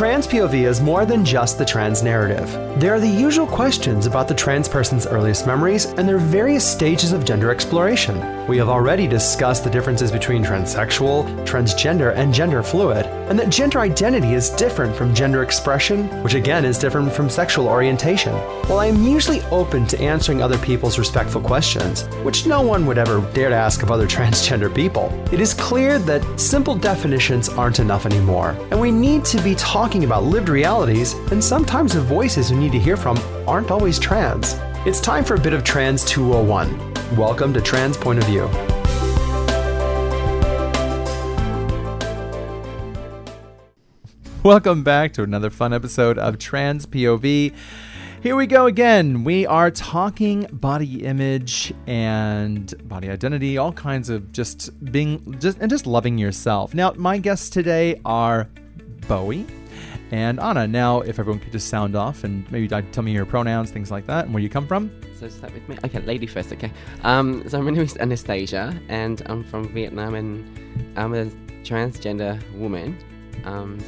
Trans POV is more than just the trans narrative. There are the usual questions about the trans person's earliest memories and their various stages of gender exploration. We have already discussed the differences between transsexual, transgender, and gender fluid, and that gender identity is different from gender expression, which again is different from sexual orientation. While I am usually open to answering other people's respectful questions, which no one would ever dare to ask of other transgender people, it is clear that simple definitions aren't enough anymore, and we need to be talking about lived realities, and sometimes the voices we need to hear from aren't always trans. It's time for a bit of Trans 201. Welcome to Trans Point of View. Welcome back to another fun episode of Trans POV. Here we go again. We are talking body image and body identity, all kinds of just being just and just loving yourself. Now, my guests today are Bowie and Anna. Now, if everyone could just sound off and maybe tell me your pronouns, things like that, and where you come from. So start with me. Okay, lady first. Okay. Um, so my name is Anastasia, and I'm from Vietnam, and I'm a transgender woman. Um,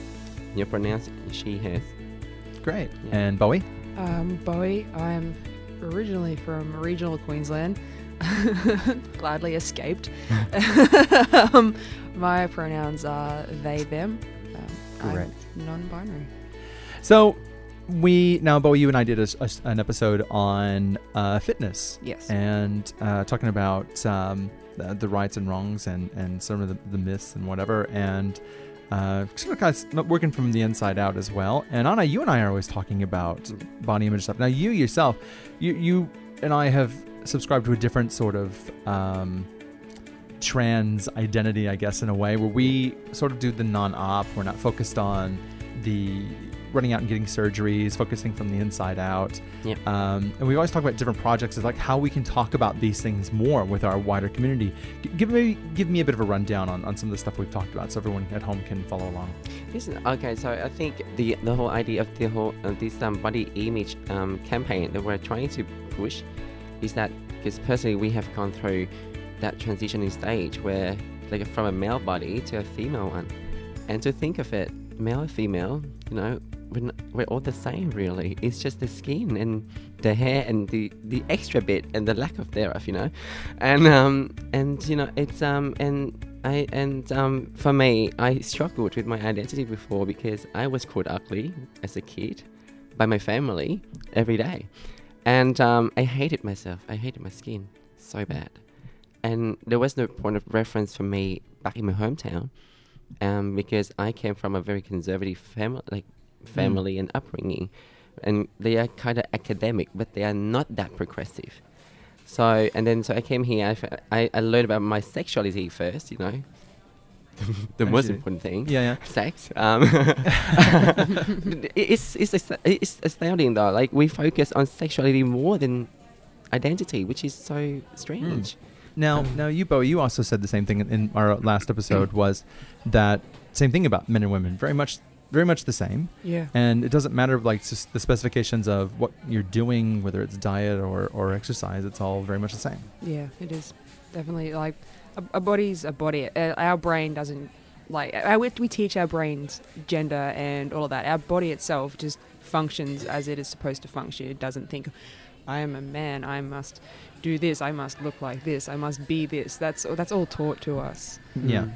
your pronouns she has. Great. Yeah. And Bowie. Um, Bowie. I'm originally from regional Queensland. Gladly escaped. um, my pronouns are they, them. Great. I'm non-binary. So we now, Bo, you and I did a, a, an episode on uh, fitness. Yes. And uh, talking about um, the, the, rights and wrongs and, and some of the, the myths and whatever. And uh, sort of working from the inside out as well. And Anna, you and I are always talking about body image stuff. Now, you yourself, you, you and I have subscribed to a different sort of um, trans identity, I guess, in a way, where we sort of do the non op. We're not focused on the running out and getting surgeries, focusing from the inside out. Yep. Um, and we always talk about different projects of like how we can talk about these things more with our wider community. G- give me give me a bit of a rundown on, on some of the stuff we've talked about, so everyone at home can follow along. Is, okay, so I think the the whole idea of the whole uh, this um, body image um, campaign that we're trying to push is that because personally we have gone through that transitioning stage where like from a male body to a female one, and to think of it male or female, you know, we're, not, we're all the same really. It's just the skin and the hair and the, the extra bit and the lack of thereof, you know, and um and you know it's um and I and um for me I struggled with my identity before because I was called ugly as a kid by my family every day, and um I hated myself. I hated my skin so bad, and there was no point of reference for me back in my hometown um, because I came from a very conservative family, like family mm. and upbringing, and they are kind of academic, but they are not that progressive. So and then so I came here. I, I, learned about my sexuality first, you know. the most important thing. Yeah, yeah. Sex. Um, it's, it's it's astounding though. Like we focus on sexuality more than identity, which is so strange. Mm. Now, um, now you, Bo, you also said the same thing in our last episode. Was that same thing about men and women? Very much, very much the same. Yeah. And it doesn't matter like the specifications of what you're doing, whether it's diet or or exercise. It's all very much the same. Yeah, it is definitely like a, a body's a body. Uh, our brain doesn't like our, we teach our brains gender and all of that. Our body itself just functions as it is supposed to function. It doesn't think, I am a man. I must do this. I must look like this. I must be this. That's that's all taught to us. Yeah.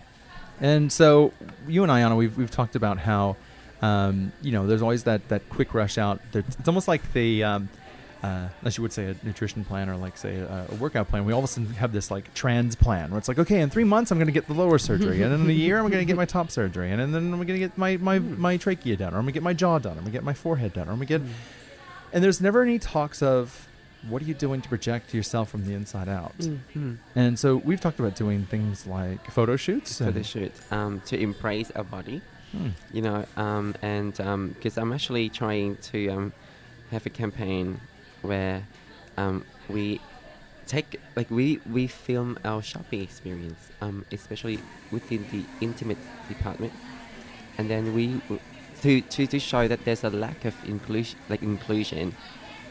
And so you and I, Anna, we've we've talked about how, um, you know, there's always that that quick rush out. It's almost like the, um, uh, as you would say, a nutrition plan or like say a, a, workout plan. We all of a sudden have this like trans plan where it's like, okay, in three months I'm going to get the lower surgery, and in a year I'm going to get my top surgery, and, then I'm going to get my my hmm. my trachea done, or I'm going to get my jaw done, or I'm going to get my forehead done, or I'm going to get. And there's never any talks of what are you doing to project yourself from the inside out? Mm-hmm. And so we've talked about doing things like photo shoots. Photo shoots um, to embrace our body, hmm. you know, um, and because um, I'm actually trying to um, have a campaign where um, we take like we we film our shopping experience, um, especially within the intimate department, and then we to to to show that there's a lack of inclusion, like inclusion,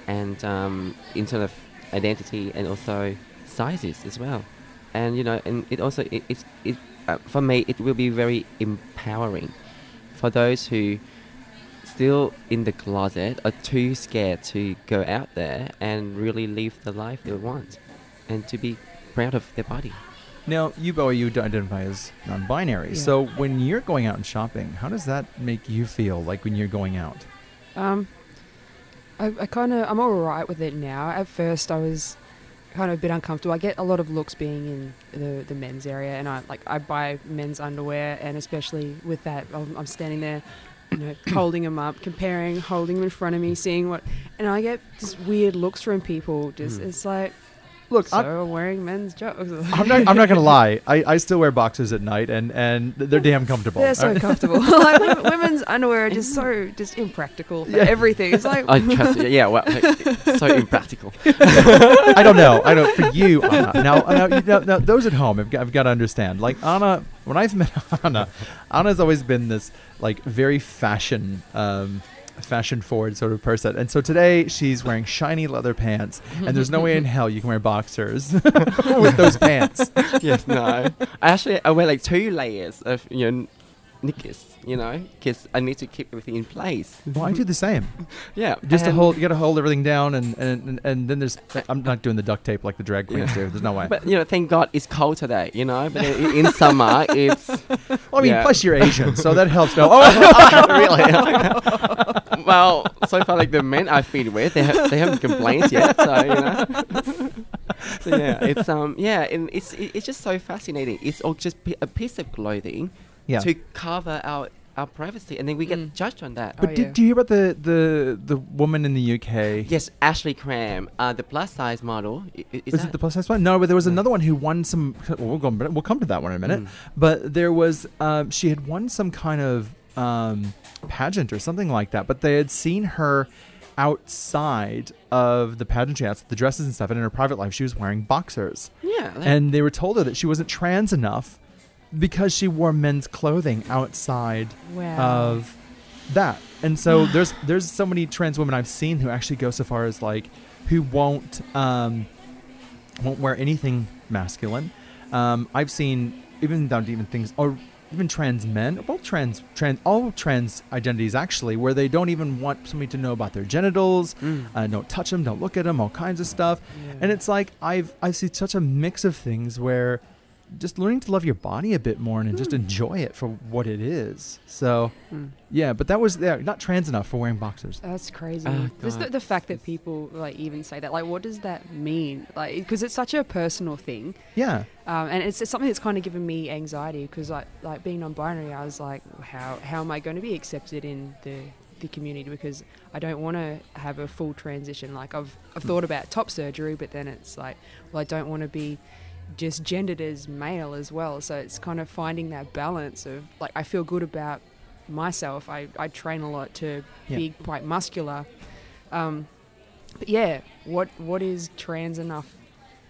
and um, in terms of identity and also sizes as well, and you know, and it also it, it's it uh, for me it will be very empowering for those who still in the closet are too scared to go out there and really live the life they want and to be proud of their body. Now, you, Bowie, you identify as non-binary. Yeah. So when you're going out and shopping, how does that make you feel like when you're going out? Um, I, I kind of I'm all right with it now. At first, I was kind of a bit uncomfortable. I get a lot of looks being in the the men's area, and I like I buy men's underwear, and especially with that, I'm, I'm standing there. You know, holding them up, comparing, holding them in front of me, seeing what, and I get just weird looks from people. Just Mm. it's like, Look, so I'm, I'm wearing men's jokes. I'm not. I'm not gonna lie. I, I still wear boxers at night, and and they're damn comfortable. They're so comfortable. like women's underwear are just so just impractical for Yeah. everything. It's like I trust you. Yeah, well, like, so impractical. I don't know. I don't. For you, Anna. Now, now, you know, now those at home, have got, have got to understand. Like Anna, when I've met Anna, Anna's always been this like very fashion, um, fashion forward sort of person. And so today she's wearing shiny leather pants, and there's no way in hell you can wear boxers with those pants. yes, no. I actually I wear like two layers of you know You know, because I need to keep everything in place. Well, I do the same. Yeah, Just to hold, you got to hold everything down, and, and and and then there's. I'm not doing the duct tape like the drag queens Yeah. do. There's no way. But you know, thank God it's cold today. You know, but in, in summer it's well, I mean, yeah. plus you're Asian, so that helps. No, oh, really. well, so far like the men I've been with, they ha- they haven't complained yet. So you know. so yeah, it's um yeah, and it's it's just so fascinating. It's all just a piece of clothing yeah. to cover our our privacy, and then we get Mm. judged on that. But Oh, did, yeah. do you hear about the, the the woman in the UK? Yes, Ashley Graham, uh, the plus size model. i- i- Is, Was that it the plus size one? No, but there was No. another one who won some. Well, we'll go. We'll come to that one in a minute. Mm. But there was. Um, she had won some kind of um, pageant or something like that. But they had seen her outside of the pageantry, outside the dresses and stuff, and in her private life, she was wearing boxers. Yeah, like- And they were told her that she wasn't trans enough because she wore men's clothing outside wow. of that. And so there's there's so many trans women I've seen who actually go so far as like who won't um won't wear anything masculine. Um, I've seen even down to even things or even trans men, both trans trans all trans identities actually, where they don't even want somebody to know about their genitals, Mm. uh, don't touch them, don't look at them, all kinds of stuff. Yeah. And it's like I've I see such a mix of things where just learning to love your body a bit more and just enjoy it for what it is. So Mm. yeah, but that was yeah, not trans enough for wearing boxers. That's crazy. Oh, Just the, the fact that people like even say that, like, what does that mean? Like, because it's such a personal thing, Yeah. um, and it's, it's something that's kind of given me anxiety. Because like, like being non-binary, I was like, how how am I going to be accepted in the the community? Because I don't want to have a full transition. Like, I've I've thought about top surgery, but then it's like, well, I don't want to be just gendered as male as well. So it's kind of finding that balance of like, I feel good about myself. I, I train a lot to Yeah. be quite muscular. Um, but yeah, what what is trans enough?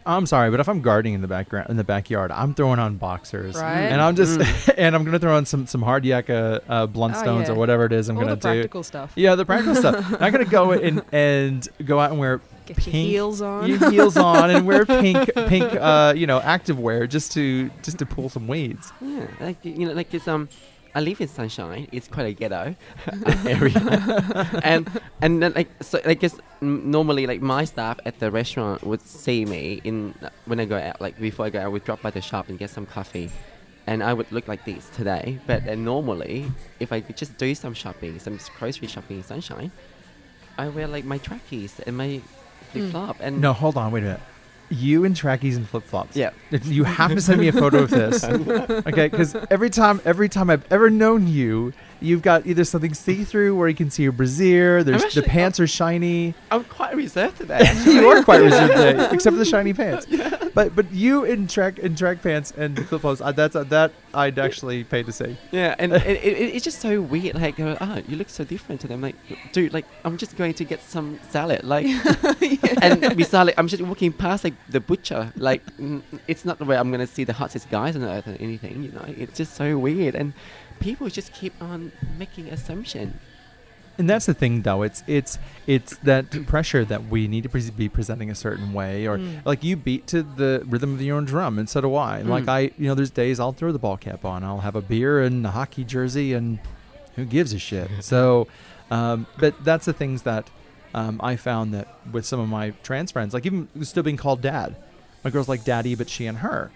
I'm sorry, but if I'm gardening in the background in the backyard, I'm throwing on boxers. Right. And I'm just and I'm gonna throw on some some hard yak uh, uh, blunt Oh, stones yeah. or whatever it is I'm All gonna the do. practical stuff. Yeah, the practical stuff. I'm not gonna go in and go out and wear Get your pink- heels on. your heels on and wear pink pink uh, you know active wear just to just to pull some weeds. Yeah, like you know, like it's um, I live in Sunshine. It's quite a ghetto area, and and then like so like just n- normally like my staff at the restaurant would see me in when I go out like before I go out, I would drop by the shop and get some coffee, and I would look like this today. But then normally if I could just do some shopping, some grocery shopping in Sunshine, I wear like my trackies and my flip flop and No, hold on, wait a minute. You in trackies and flip flops. Yeah. You have to send me a photo of this. okay, because every time, every time I've ever known you, you've got either something see-through where you can see your brassiere. There's actually- the pants are shiny. I'm quite reserved today. you are quite reserved today, except for the shiny pants. But but you in track in track pants and flip flops, uh, that's uh, that I'd actually pay to see. Yeah, and it, it, it's just so weird. Like, uh, oh, you look so different. And I'm like, dude, like, I'm just going to get some salad. Like, and beside, like, I'm just walking past like the butcher. Like, mm, it's not the way I'm gonna see the hottest guys on earth or anything. You know, it's just so weird, and people just keep on making assumption. And that's the thing, though. It's it's it's that pressure that we need to pre- be presenting a certain way, or Mm. like you beat to the rhythm of your own drum, and so do I. Like Mm. I, you know, there's days I'll throw the ball cap on, I'll have a beer and a hockey jersey, and who gives a shit? so, um, but that's the things that um, I found that with some of my trans friends, like even still being called dad. My girl's like daddy, but she and her.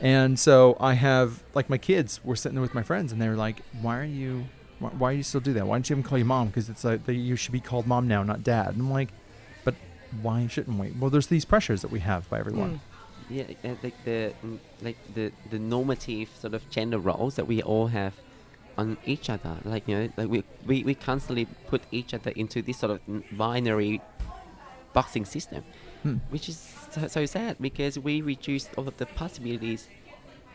And so I have like my kids were sitting there with my friends, and they were like, "Why are you? Why, why do you still do that? Why don't you even call you mom? Because it's like that you should be called mom now, not dad." And I'm like, "But why shouldn't we?" Well, there's these pressures that we have by everyone. Yeah, uh, like the mm, like the the normative sort of gender roles that we all have on each other. Like you know, like we we, we constantly put each other into this sort of binary boxing system, Hmm. which is so, so sad because we reduced all of the possibilities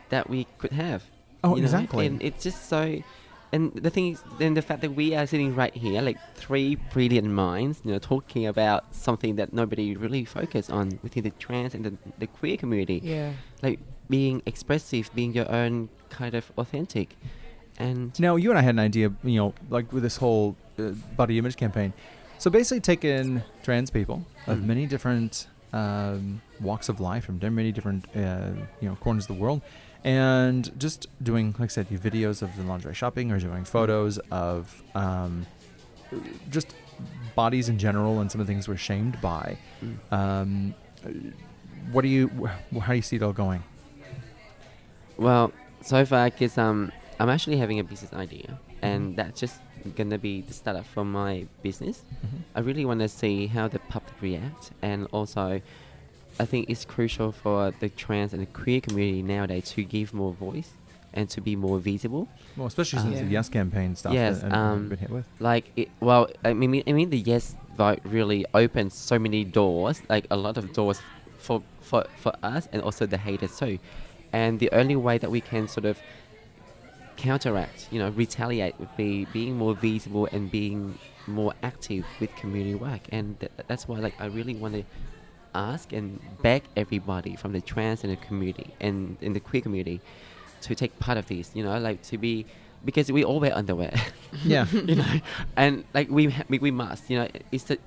that we could have. Oh, you know? exactly. And it's just so. And the thing is, then the fact that we are sitting right here, like three brilliant minds, you know, talking about something that nobody really focus on within the trans and the, the queer community, Yeah. like being expressive, being your own kind of authentic, and Now, you and I had an idea, you know, like with this whole uh, body image campaign. So basically, taking trans people of Mm. many different um, walks of life from many different, uh, you know, corners of the world, and just doing, like I said, videos of the lingerie shopping or doing photos of um, just bodies in general and some of the things we're shamed by. Mm. Um, what do you? Wh- how do you see it all going? Well, so far, cause um, I'm actually having a business idea, and that's just gonna be the startup for my business. I really want to see how the public react, and also, I think it's crucial for the trans and the queer community nowadays to give more voice and to be more visible. Well, especially since Um, the Yes campaign stuff Yes, that, um, been hit with. Like, it, well, I mean, I mean, the yes vote really opens so many doors, like a lot of doors for for for us and also the haters too. And the only way that we can sort of counteract, you know, retaliate would be being more visible and being more active with community work. And th- that's why, like, I really want to ask and beg everybody from the trans and the community and in the queer community to take part of this. You know, like to be because we all wear underwear. Yeah. you know, and like we ha- we, we must. You know, it's the,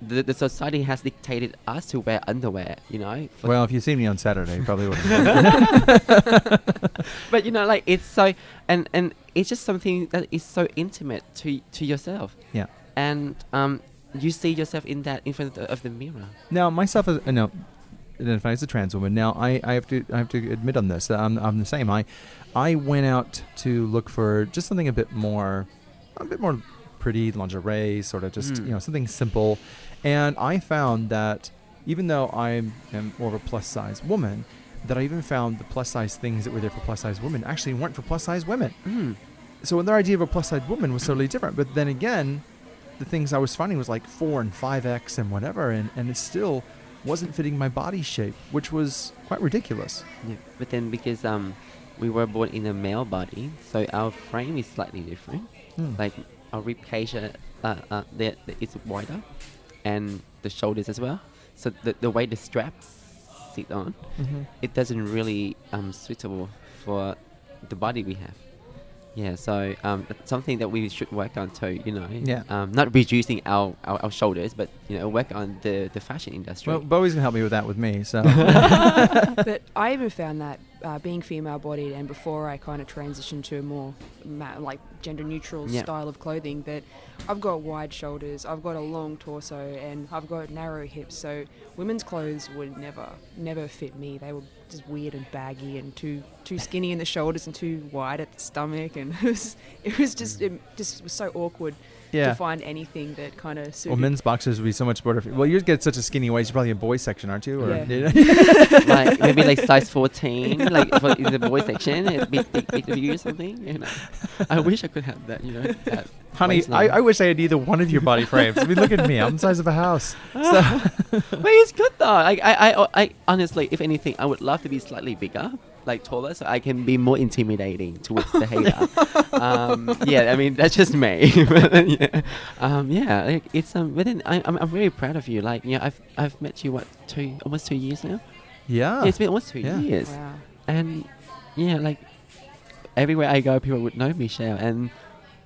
the the society has dictated us to wear underwear. You know, Well, if you see me on Saturday, you probably would. but you know, like it's so, and and it's just something that is so intimate to to yourself, yeah. and um, you see yourself in that in front of the, mirror. Now, myself as uh, no, identify as a trans woman. Now, I, I have to I have to admit on this that I'm, I'm the same. I I went out to look for just something a bit more, a bit more pretty lingerie, sort of just Mm. you know something simple, and I found that even though I am more of a plus size woman, that I even found the plus size things that were there for plus size women actually weren't for plus size women. Mm. So their idea of a plus size woman was totally different. But then again, the things I was finding was like four and five X and whatever, and, and it still wasn't fitting my body shape, which was quite ridiculous. Yeah, but then because um, we were born in a male body, so our frame is slightly different. Hmm. Like our rib cage, uh, uh, uh, the, the, it's wider, and the shoulders as well. So the the way the straps sit on, Mhm. it doesn't really um suitable for the body we have. Yeah, so um, that's something that we should work on too. You know, Yeah. um, not reducing our, our, our shoulders, but you know, work on the, the fashion industry. Well, Bowie's gonna help me with that with me. So but I even found that uh, being female bodied and before I kind of transitioned to a more ma- like gender neutral Yeah. style of clothing that I've got wide shoulders, I've got a long torso and I've got narrow hips so women's clothes would never never fit me they were just weird and baggy and too too skinny in the shoulders and too wide at the stomach and it was it was just it just was so awkward Yeah. to find anything that kind of suited. Well, men's boxers would be so much better. Well, you get such a skinny waist. You're probably in boys section, aren't you? Or, Yeah. like maybe like size 14, like for in the boy section, it'd be big, big of you or something. You know, I wish I could have that. You know, that Honey, I. I wish I had either one of your body frames. I mean, look at me. I'm the size of a house. So, but it's good though. Like I, I, I, honestly, if anything, I would love to be slightly bigger, like taller, so I can be more intimidating towards the hater. um, yeah, I mean that's just me. But, yeah, um, yeah, like, it's um. But then I, I'm, I'm very proud of you. Like, yeah, I've, I've met you what two, almost two years now. yeah. Yeah, it's been almost two Yeah. years, Wow. and yeah, like everywhere I go, people would know Michelle, and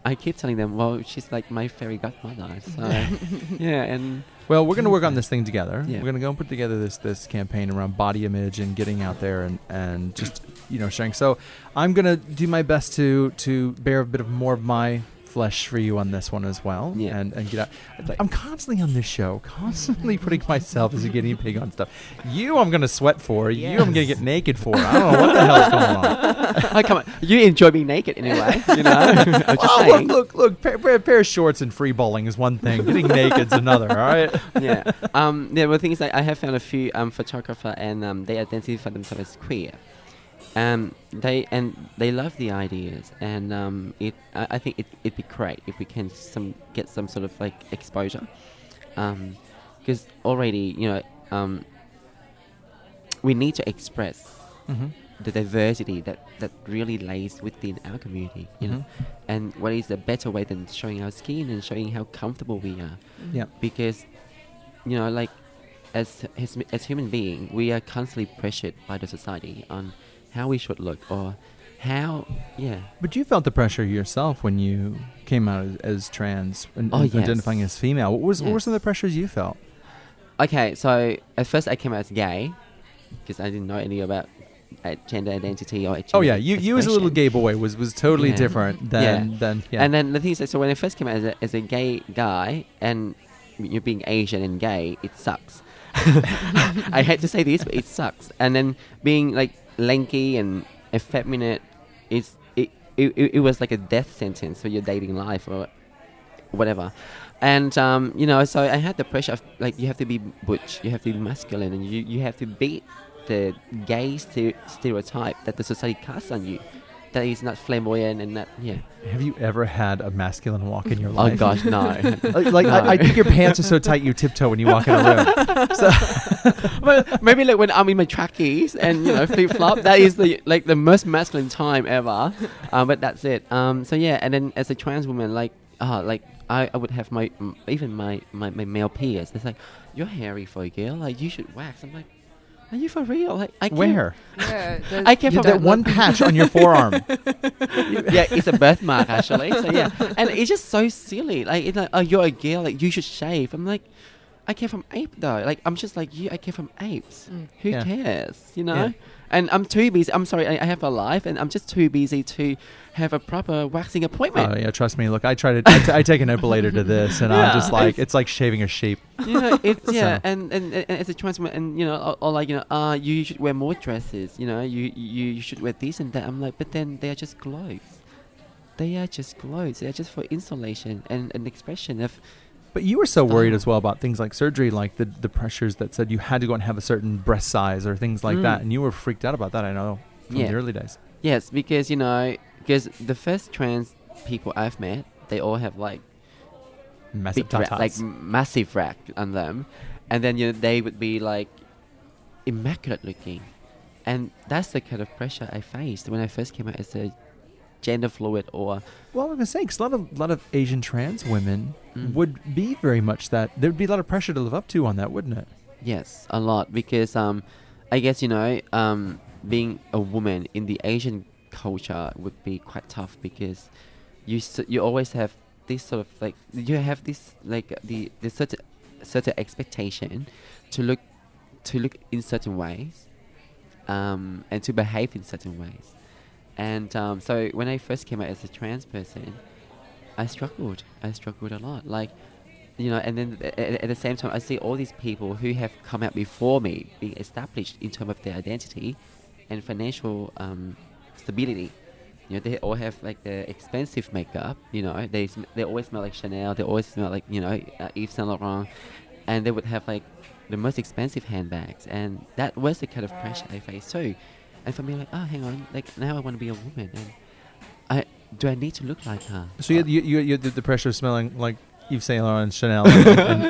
I keep telling them, well, she's like my fairy godmother. So yeah, and Well, we're going to work on this thing together. Yeah. We're going to go and put together this this campaign around body image and getting out there and, and just you know sharing. So I'm going to do my best to to bear a bit of more of my flesh for you on this one as well. Yeah. And and get out. I'm constantly on this show, constantly putting myself as a guinea pig on stuff. You, I'm going to sweat for. You, I'm going to get naked for. I don't know what the hell's going on. oh come on, you enjoy being naked anyway, you know. Oh, saying. look, look, look! Pair, pair, pair of shorts and free bowling is one thing. Getting naked's another. All right. yeah. Um, yeah, well, the thing is, like, I have found a few um, photographer, and um, they identify themselves as queer. Um, they and they love the ideas, and um, it. I, I think it, it'd be great if we can some get some sort of like exposure, because already you know um, we need to express Mm-hmm. the diversity that, that really lays within our community, you know. Mhm. And what is a better way than showing our skin and showing how comfortable we are? Yeah. Because, you know, like as as, as human being, we are constantly pressured by the society on how we should look or how, yeah. But you felt the pressure yourself when you came out as, as trans and, Oh, yes. identifying as female. What was what were some of the pressures you felt? Okay, so at first I came out as gay because I didn't know any about uh, gender identity or. Oh yeah, you you as a little gay boy was was totally Yeah. different than Yeah. than yeah. And then the thing is, that- so when I first came out as a, as a gay guy, and you're being Asian and gay, it sucks. I hate to say this, but it sucks. And then being like lanky and effeminate, it's it, it, it, was like a death sentence for your dating life or whatever. And um, you know, so I had the pressure of like you have to be butch, you have to be masculine, and you, you have to beat the gay ste- stereotype that the society casts on you. That is not flamboyant and that yeah. Have you ever had a masculine walk in your life? Oh life? gosh, no. like, like I, I think your pants are so tight you tiptoe when you walk in a room. So maybe like when I'm in my trackies and you know flip flop, that is the like the most masculine time ever. Um, but that's it. Um, so yeah, and then as a trans woman, like uh, like I, I would have my m- even my, my, my male peers. It's like you're hairy for a girl. Like you should wax. I'm like, are you for real? Like I came, where? Yeah, I came You from that one patch on your forearm. yeah, it's a birthmark actually. So yeah, and it's just so silly. Like, it's like, oh, you're a girl. Like, you should shave. I'm like, I came from ape though. Like, I'm just like you. I came from apes. Mm. Who Yeah. cares? You know. Yeah. And I'm too busy. I'm sorry. I, I have a life, and I'm just too busy to have a proper waxing appointment. Oh yeah, trust me. Look, I try to I, t- I take an epilator to this, and I'm just like it's- it's like shaving a sheep. you know, it's yeah, So- and, and, and as a trans woman, and you know, or, or like you know, uh, you should wear more dresses. You know, you, you you should wear this and that. I'm like, but then they are just clothes. They are just clothes. They are just for insulation and an expression of. But you were so worried as well about things like surgery, like the the pressures that said you had to go and have a certain breast size or things like Mm. that, and you were freaked out about that. I know from Yeah. the early days. Yes, because you know, because the first trans people I've met, they all have like Massive big ra- like massive rack on them, and then you know they would be like immaculate looking, and that's the kind of pressure I faced when I first came out as a gender fluid or Well, I was gonna say, 'cause a lot of lot of Asian trans women Mm. would be very much that. There'd be a lot of pressure to live up to on that, wouldn't it? yes, a lot because um, I guess you know um, being a woman in the Asian culture would be quite tough because you s- you always have this sort of like you have this like the the certain certain expectation to look to look in certain ways um, and to behave in certain ways and um, so when I first came out as a trans person I struggled I struggled a lot like you know and then at, the same time I see all these people who have come out before me being established in terms of their identity and financial um, stability you know, they all have like the expensive makeup. You know, they sm- they always smell like Chanel. They always smell like you know uh, Yves Saint Laurent, and they would have like the most expensive handbags, and that was the kind of pressure I faced too. And for me, like, oh, hang on, like now I want to be a woman, and I do I need to look like her? So you, had- you, you, you had the, the pressure of smelling like Yves Saint Laurent and Chanel and, and,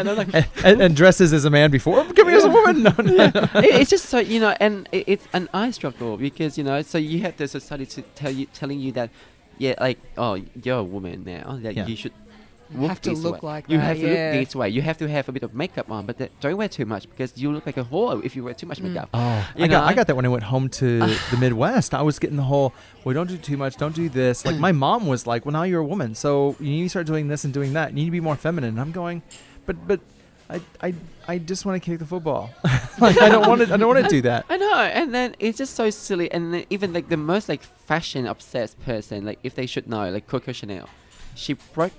and, and and, and dresses as a man before becoming as a woman. No, no, no. it, it's just so you know, and it, it's an eye struggle because you know, so you have the society to tell you, telling you that, yeah, like, oh, you're a woman now, that Yeah. you should You look have to look way. like you that, have to yeah. look this way. You have to have a bit of makeup on, but that, don't wear too much because you look like a whore if you wear too much Mm. makeup. Oh, You I got I got that when I went home to the Midwest. I was getting the whole, well, don't do too much, don't do this. Like my mom was like, well, now you're a woman, so you need to start doing this and doing that. You need to be more feminine. And I'm going, but but I I I just want to kick the football. like I don't want to I don't want to do that. I know, and then it's just so silly. And then even like the most like fashion obsessed person, like if they should know, like Coco Chanel, she broke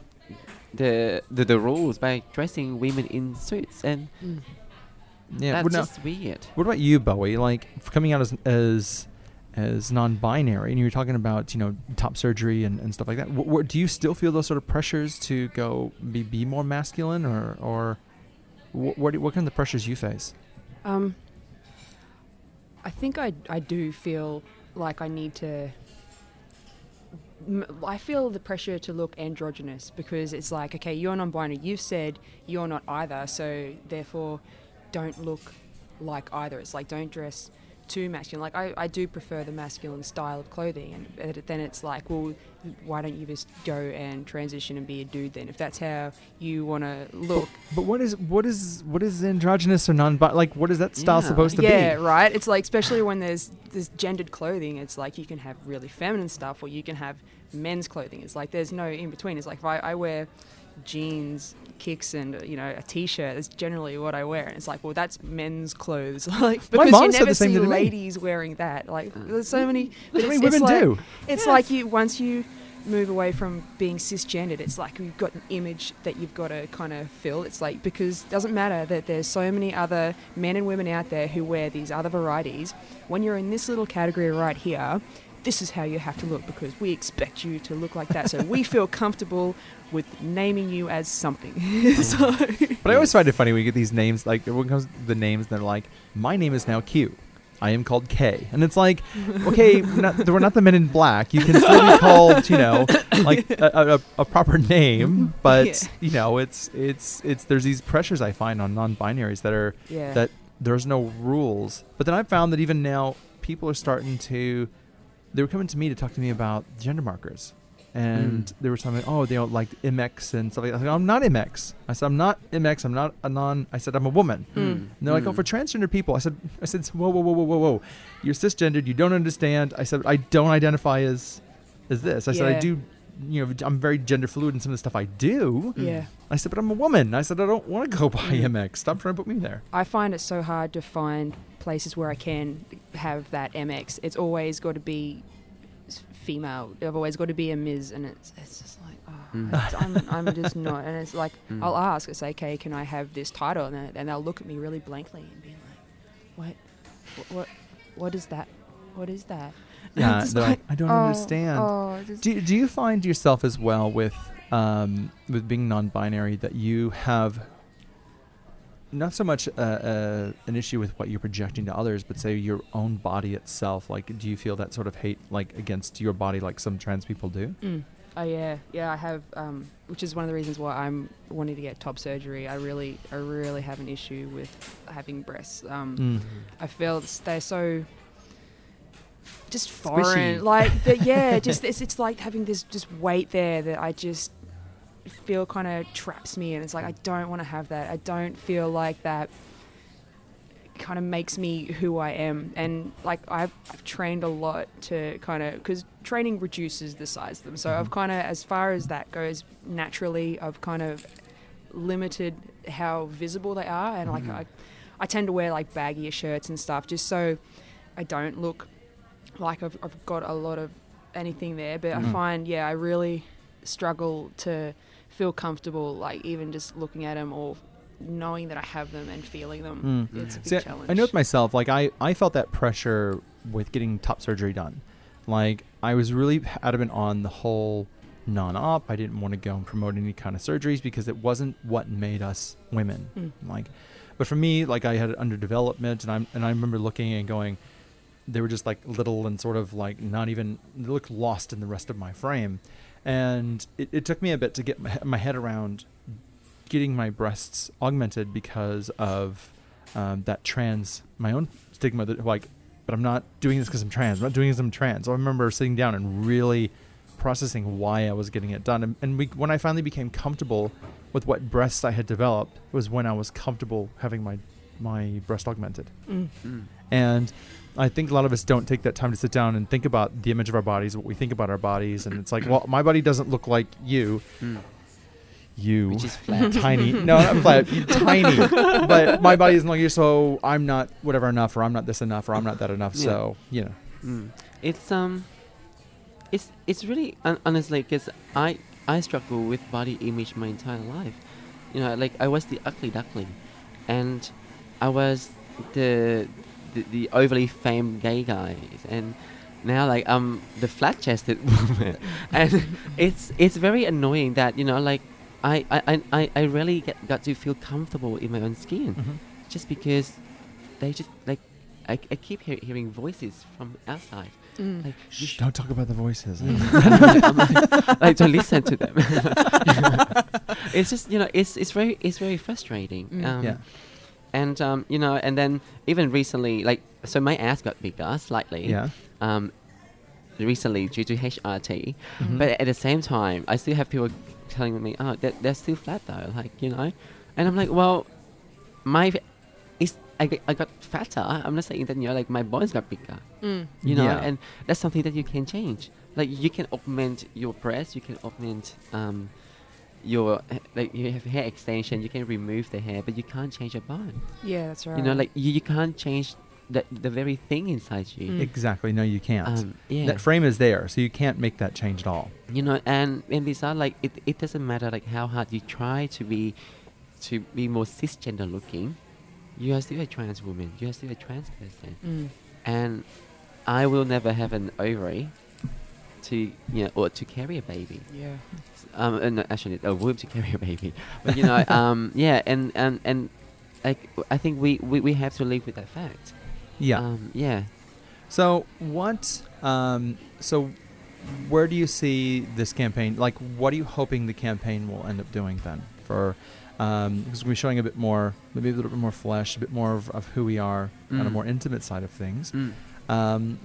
the the, the rules by dressing women in suits, and Mm. Yeah. that's now- just weird. What about you, Bowie? Like coming out as as as non-binary, and you were talking about you know top surgery and, and stuff like that. Wh- wh- do you still feel those sort of pressures to go be, be more masculine, or or wh- what what kind of pressures you face? Um, I think I I do feel like I need to. I feel the pressure to look androgynous because it's like, okay, you're non-binary. You've said you're not either, so therefore, don't look like either. It's like don't dress too masculine. Like I, I do prefer the masculine style of clothing, and then it's like, well, why don't you just go and transition and be a dude then? If that's how you want to look, But what is what is what is androgynous or non But like what is that style Yeah. supposed to yeah, be? Yeah, right. It's like especially when there's this gendered clothing. It's like you can have really feminine stuff, or you can have men's clothing. It's like there's no in between. It's like if I, I wear jeans, kicks, and uh, you know a t-shirt. That's generally what I wear, and it's like, well, that's men's clothes. like My because mom you said never the same see to me. ladies wearing that. Like there's so many. but How many it's- women like, do? It's like you once you move away from being cisgendered, it's like you've got an image that you've got to kind of fill. It's like because it doesn't matter that there's so many other men and women out there who wear these other varieties. When you're in this little category right here, this is how you have to look because we expect you to look like that. So we feel comfortable with naming you as something. Mm. so But I always find it funny when you get these names like everyone comes to the names they're like, my name is now Q. I am called K, and it's like, okay, not, we're not the Men in Black. You can still be called, you know, like a, a, a proper name, but Yeah. you know, it's it's it's there's these pressures I find on non-binaries that are yeah. that there's no rules. But then I found that even now people are starting to they were coming to me to talk to me about gender markers. And Mm. they were telling me, oh, they don't like MX and stuff like that. I was like, I'm not MX. I said, I'm not MX. I'm not a non. I said, I'm a woman. Mm. And they're like, oh, for transgender people. I said, I said, whoa, whoa, whoa, whoa, whoa, whoa. You're cisgendered. You don't understand. I said, I don't identify as, as this. I said, I do, you know, I'm very gender fluid in some of the stuff I do. yeah. I said, but I'm a woman. I said, I don't want to go by Mm. MX. Stop trying to put me there. I find it so hard to find places where I can have that MX. It's always got to be female. I've always got to be a Ms. And it's it's just like, oh, Mm. I'm, I'm just not. And it's like, Mm. I'll ask, I say, okay, can I have this title? And, then- and they'll look at me really blankly and be like, what, what, what, what is that? What is that? And I'm Yeah, just they're like, I don't oh, understand. Oh, just- Do, do you find yourself as well with um, with being non-binary that you have not so much uh, uh, an issue with what you're projecting to others, but say your own body itself? Like, do you feel that sort of hate like against your body, like some trans people do? Mm. Oh yeah, yeah. I have, um, which is one of the reasons why I'm wanting to get top surgery. I really, I really have an issue with having breasts. Um, Mm. I feel they're so just Squishy. foreign. Like, the, yeah, just it's, it's like having this just weight there that I just feel kind of traps me, and it's like I don't want to have that. I don't feel like that kind of makes me who I am. And like I've, I've trained a lot to kind of because training reduces the size of them. So I've kind of as far as that goes naturally, I've kind of limited how visible they are, and like Mhm. I, I tend to wear like baggier shirts and stuff just so I don't look like I've, I've got a lot of anything there. But I Mhm. find yeah, I really struggle to feel comfortable like even just looking at them or knowing that I have them and feeling them. Mm. It's a big See, I- challenge. I know with myself, like I, I felt that pressure with getting top surgery done. Like I was really adamant on the whole non-op. I didn't want to go and promote any kind of surgeries because it wasn't what made us women. Mm. Like, but for me, like I had underdevelopment, and I'm and I remember looking and going, they were just like little and sort of like not even they looked lost in the rest of my frame, and it, it took me a bit to get my, my head around getting my breasts augmented because of um, that trans my own stigma that like but i'm not doing this because i'm trans. I'm not doing this because i'm trans. So i remember sitting down and really processing why i was getting it done. And, and we, when i finally became comfortable with what breasts i had developed was when i was comfortable having my my breast augmented. Mm. Mm. and I think a lot of us don't take that time to sit down and think about the image of our bodies, what we think about our bodies, and it's like, well, my body doesn't look like you. Mm. You, Which is flat. tiny. No, not flat. tiny. But my body isn't like you, so I'm not whatever enough, or I'm not this enough, or I'm not that enough. Yeah. So you know, Mm. It's um, it's it's really hon- honestly because I I struggle with body image my entire life. You know, like I was the ugly duckling, and I was the the, the overly famed gay guys and now like I'm the flat-chested woman, and it's it's very annoying that you know like I I I, I- I really get, got to feel comfortable in my own skin just because they just like I, I keep hear, hearing voices from outside Mm. like you Shh, should don't talk about the voices. I'm like, like, don't listen to them. it's just you know it's it's very it's very frustrating. Mm. Um, yeah, And um, you know, and then even recently, like so, my ass got bigger slightly. yeah. Um, recently due to HRT, Mhm. but at the same time, I still have people telling me, "Oh, they're, they're still flat though," like you know, and I'm like, well, my is I, I got fatter. I'm not saying that you know, like my bones got bigger Mm. you know Yeah. and that's something that you can change like you can augment your breast you can augment um your like you have hair extension you can remove the hair but you can't change your bone Yeah, that's right. you know like you, you can't change the, the very thing inside you Mm. Exactly. No, you can't. um, yeah That frame is there, so you can't make that change at all. you know and and besides like it, it doesn't matter like how hard you try to be to be more cisgender looking you are still a trans woman you are still a trans person Mm. and I will never have an ovary to you know or to carry a baby. Yeah. Um, uh, no, actually, a womb to carry a baby. But you know, um, yeah, and and and like I think we, we, we have to live with that fact. Yeah. Um, yeah. So what? Um, so where do you see this campaign? Like, what are you hoping the campaign will end up doing then? For um, because we're showing a bit more, maybe a little bit more flesh, a bit more of, of who we are on a Mm. more intimate side of things. Mm. Um,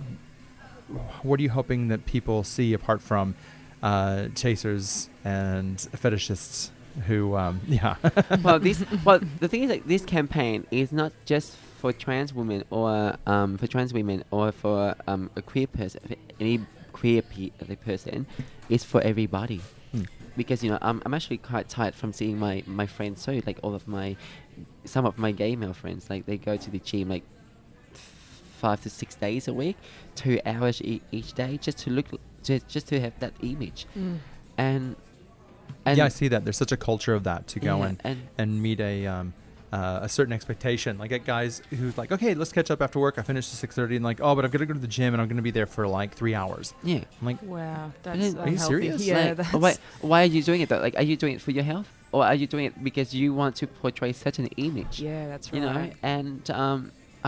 what are you hoping that people see apart from uh, chasers and fetishists? Who, um, yeah, well, this well the thing is like this campaign is not just for trans women or um, for trans women or for um, a queer person, any queer pe- person. It's for everybody. Hmm. because you know I'm, I'm actually quite tired from seeing my my friends so like all of my some of my gay male friends like they go to the gym like five to six days a week two hours e- each day just to look just, just to have that image Mm. and and yeah, I see that. There's such a culture of that to go yeah, and and and meet a um, uh, a certain expectation. Like get guys who's like, okay, let's catch up after work. I finished at six thirty, and like, oh, but I'm gonna go to the gym and I'm gonna be there for like three hours. yeah I'm like, Wow. then- That's Are you serious? Yeah. like, that's. why, why are you doing it though like are you doing it for your health or are you doing it because you want to portray certain image Yeah, that's right. you know and um,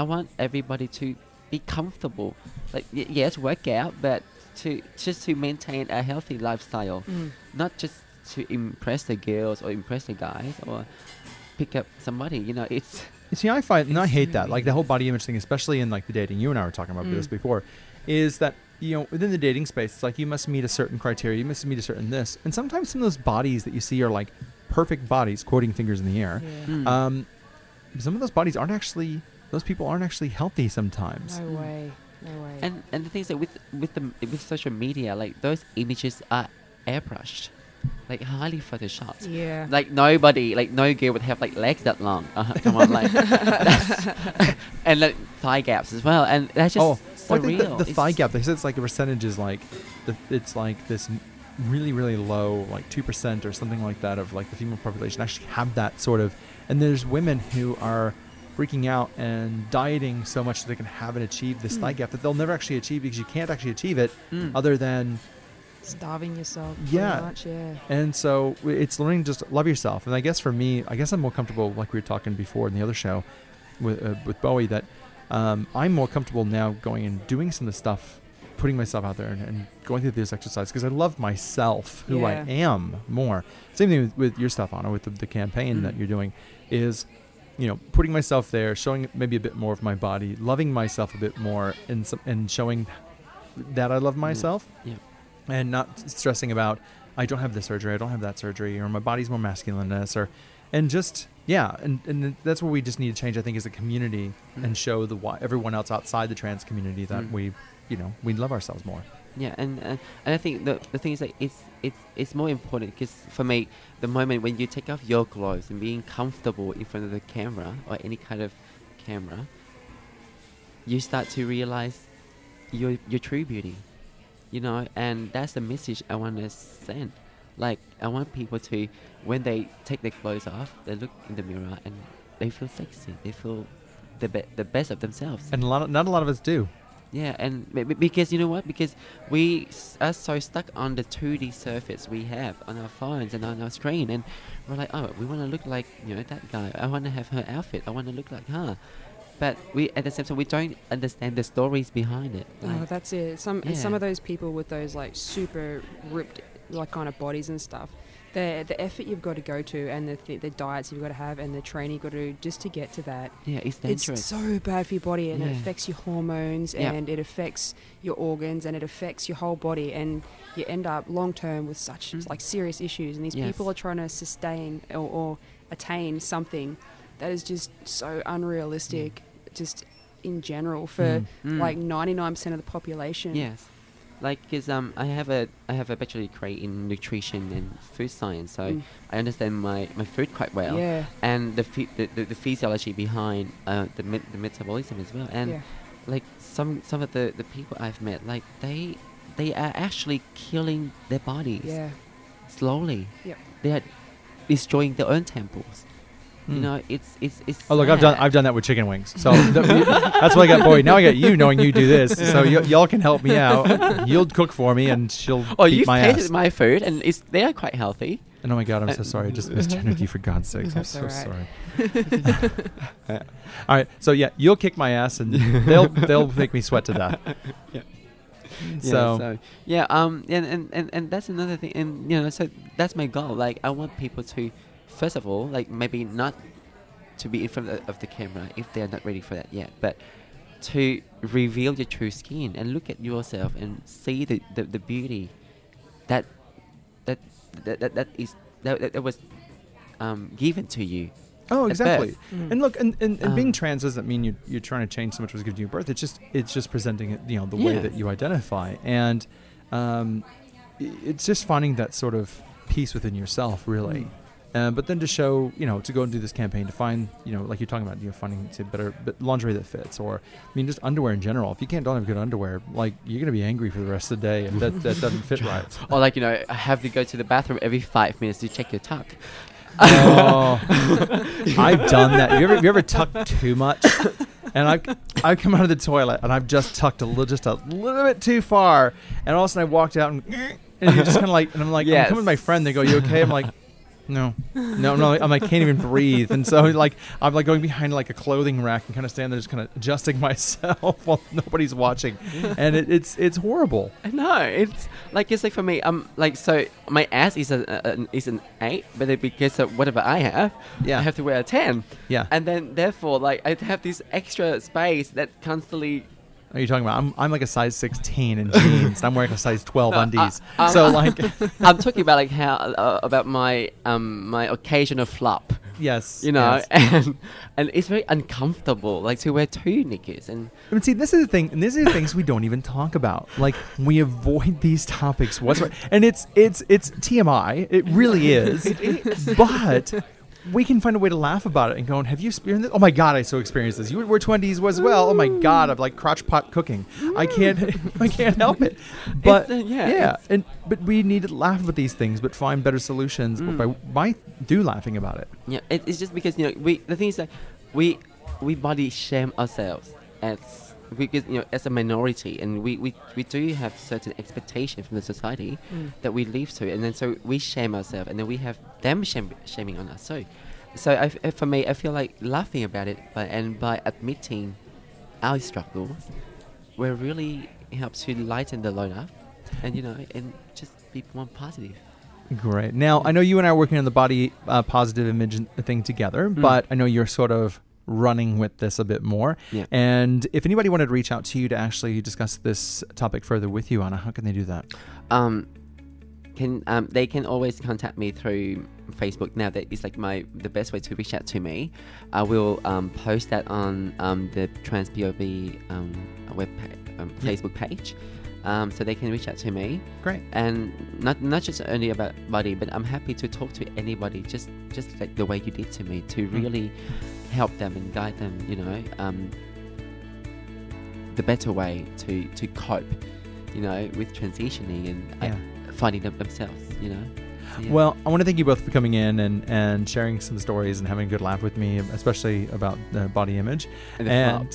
i want everybody to be comfortable like y- yes work out but to just to maintain a healthy lifestyle Mm. not just to impress the girls or impress the guys or pick up somebody you know it's You See, I find, and I hate that. Like the whole body image thing, especially in like the dating. You and I were talking about this Mm. before. Is that you know within the dating space, it's like you must meet a certain criteria, you must meet a certain this, and sometimes some of those bodies that you see are like perfect bodies, quoting fingers in the air. Yeah. Mm. Um, some of those bodies aren't actually. Those people aren't actually healthy sometimes. No way. No way. and and the thing is that with with the with social media like those images are airbrushed like highly photoshopped yeah. like nobody like no girl would have like legs that long uh, come on like that's- and like thigh gaps as well and that's just oh, so well, real the, the thigh gap. They said it's like a percentage is like, the, it's like this really really low, like two percent or something like that of like the female population actually have that sort of. And there's women who are freaking out and dieting so much that they can have and achieve this thigh gap that they'll never actually achieve because you can't actually achieve it Mm. other than Starving yourself. Yeah. Much, yeah. and so it's learning just love yourself. And I guess for me, I guess I'm more comfortable, like we were talking before in the other show with uh, with Bowie, that um, I'm more comfortable now going and doing some of the stuff, putting myself out there and, and going through this exercise because I love myself, who I am more. Same thing with, with your stuff, Anna, with the, the campaign that Mm. you're doing, is you know putting myself there, showing maybe a bit more of my body, loving myself a bit more, and some, and showing that I love myself Yeah. and not stressing about I don't have this surgery, I don't have that surgery, or my body's more masculine than this, or and just yeah, and and that's where we just need to change. I think as a community Mm. and show the everyone else outside the trans community that Mm. we you know we love ourselves more. Yeah, and, and and I think the the thing is that it's it's it's more important because for me, the moment when you take off your clothes and being comfortable in front of the camera or any kind of camera, you start to realize your your true beauty, you know, and that's the message I want to send. Like I want people to, when they take their clothes off, they look in the mirror and they feel sexy. They feel the be- the best of themselves. And a lot of, not a lot of us do. Yeah, and b- b- because you know what? Because we s- are so stuck on the 2D surface we have on our phones and on our screen, and we're like, oh, we want to look like you know that guy. I want to have her outfit. I want to look like her. But we at the same time we don't understand the stories behind it. Oh, that's it. Some and some of those people with those like super ripped like kind of bodies and stuff. The the effort you've got to go to and the th- the diets you've got to have and the training you've got to do just to get to that. yeah, it's dangerous. It's so bad for your body and it affects your hormones Yeah. and it affects your organs and it affects your whole body and you end up long term with such Mm. like serious issues and these Yes. people are trying to sustain or, or attain something that is just so unrealistic just in general for Mm. Mm. like 99% of the population. Yes, like because um I have a I have a bachelor degree in nutrition and food science, so Mm. I understand my, my food quite well. Yeah. and the, the, the, the physiology behind uh, the, met- the metabolism as well. And yeah. like some some of the, the people I've met, like they they are actually killing their bodies Yeah. slowly. Yep. They are destroying their own temples. You Mm. know, it's it's it's. Oh look, I've done. I've done that with chicken wings. So that's why I got Bowie. Now I got you knowing you do this. So y- y'all can help me out. You'll cook for me, and she'll Oh, eat you've my tasted ass. my food, and it's they are quite healthy. And oh my god, I'm so Uh, sorry. I just misgendered you for God's sakes. I'm so alright. sorry. All right, so yeah, you'll kick my ass, and they'll they'll make me sweat to death. Yeah. So, so yeah, um, and, and, and, and that's another thing, and you know, so that's my goal. Like, I want people to, first of all, like maybe not to be in front of the, camera if they're not ready for that yet, but to reveal your true skin and look at yourself and see the, the, the beauty that that that, that, that is that, that, was um, given to you. oh, exactly. Mm. And look, and, and, and being Um, trans doesn't mean you you're trying to change so much was given to you at birth. It's just it's just presenting it, you know, the way that you identify, and um, it's just finding that sort of peace within yourself, really. Mm. Uh, but then to show, you know, to go and do this campaign to find, you know, like you're talking about, you know, finding say, better but lingerie that fits, or I mean, just underwear in general. If you can't don't have good underwear, like you're gonna be angry for the rest of the day if that, that doesn't fit right. Or like you know, I have to go to the bathroom every five minutes to check your tuck. Oh, I've done that. You ever, you ever tucked too much? And I, I come out of the toilet and I've just tucked a little, just a little bit too far, and all of a sudden I walked out and, and you're just kind of like, and I'm like, I'm coming with my friend. They go, "You okay?" I'm like, no, no, no. I'm like, can't even breathe, and so like I'm like going behind like a clothing rack and kind of standing there, just kind of adjusting myself while nobody's watching, and it, it's it's horrible. No, it's like it's like for me. Um, like so, my ass is a, a is an eight, but then because of whatever I have, Yeah. I have to wear a ten. Yeah. and then therefore, like I have this extra space that constantly. What are you talking about? I'm, I'm like a size 16 in jeans. and I'm wearing a size 12 No, undies. I'm- so like, I'm talking about like how uh, about my um my occasional flop, yes, you know, yes. and and it's very uncomfortable, like to wear two knickers and But see, this is the thing, and these are the things we don't even talk about. Like we avoid these topics whatsoever, and it's it's it's TMI. It really is. But we can find a way to laugh about it and go, "Have you experienced this? Oh my god, I so experienced this. You were twenties as well. Oh my god, I'm like crotch pot cooking. I can't I can't help it. But uh, yeah, yeah, and but we need to laugh about these things, but find better solutions Mm. by by do laughing about it. Yeah, it, it's just because you know we the thing is that we we body shame ourselves as because you know as a minority and we, we, we do have certain expectation from the society Mm. that we live to and then so we shame ourselves and then we have them shame, shaming on us so so I for me I feel like laughing about it but and by admitting our struggles will really helps to lighten the load up and you know and just be more positive Great. Now, I know you and I are working on the body uh, positive image thing together, Mm. but I know you're sort of running with this a bit more. Yeah. And if anybody wanted to reach out to you to actually discuss this topic further with you, Anna, how can they do that? um, can um, they can always contact me through Facebook now. That is like my the best way to reach out to me. I will um, post that on um, the Trans POV um, web pa- um, Yeah. Facebook page, um, so they can reach out to me. Great. And not not just only about body, but I'm happy to talk to anybody. Just just like the way you did to me, to Mm. really help them and guide them. You know, um, the better way to to cope. You know, with transitioning and uh, finding them themselves. You know. Yeah. Well, I want to thank you both for coming in and, and sharing some stories and having a good laugh with me, especially about the body image. and and-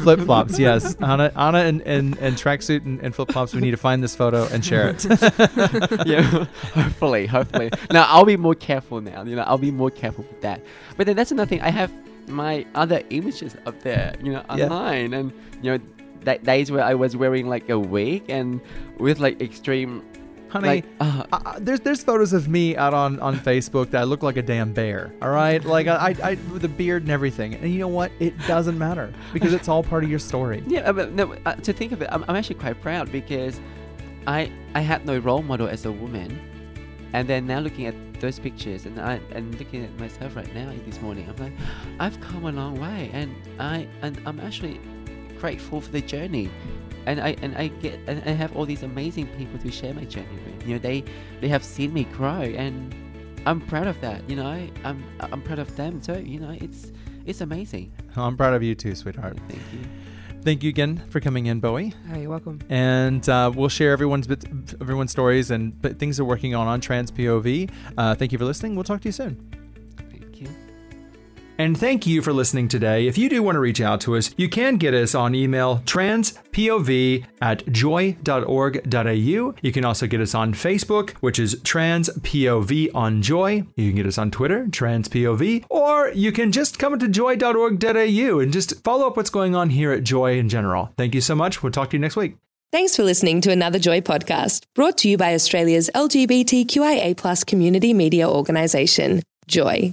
flip flops, yes. Anna, Anna and, and, and tracksuit and, and flip flops, we need to find this photo and share it. yeah, hopefully, hopefully. Now I'll be more careful now. You know, I'll be more careful with that. But then that's another thing. I have my other images up there, you know, Yeah. online, and you know, that days where I was wearing like a wig and with like extreme, Honey, like, uh, uh, there's there's photos of me out on, on Facebook that I look like a damn bear. All right, like I, I, I with a beard and everything. And you know what? It doesn't matter because it's all part of your story. yeah. But no, uh, to think of it, I'm, I'm actually quite proud because I I had no role model as a woman, and then now looking at those pictures and I and looking at myself right now this morning, I'm like, I've come a long way, and I and I'm actually grateful for the journey, and I and I get and I have all these amazing people to share my journey with. You know, they they have seen me grow, and I'm proud of that. You know, I'm I'm proud of them too. You know, it's it's amazing. I'm proud of you too, sweetheart. Thank you. Thank you again for coming in, Bowie. Hey, you're welcome. and uh, we'll share everyone's bits, everyone's stories and b- things they're working on on Trans POV. Uh, thank you for listening. We'll talk to you soon. And thank you for listening today. If you do want to reach out to us, you can get us on email transpov at joy.org.au. You can also get us on Facebook, which is transpov on joy. You can get us on Twitter, transpov, or you can just come to joy.org.au and just follow up what's going on here at Joy in general. Thank you so much. We'll talk to you next week. Thanks for listening to another Joy podcast brought to you by Australia's LGBTQIA plus community media organisation, Joy.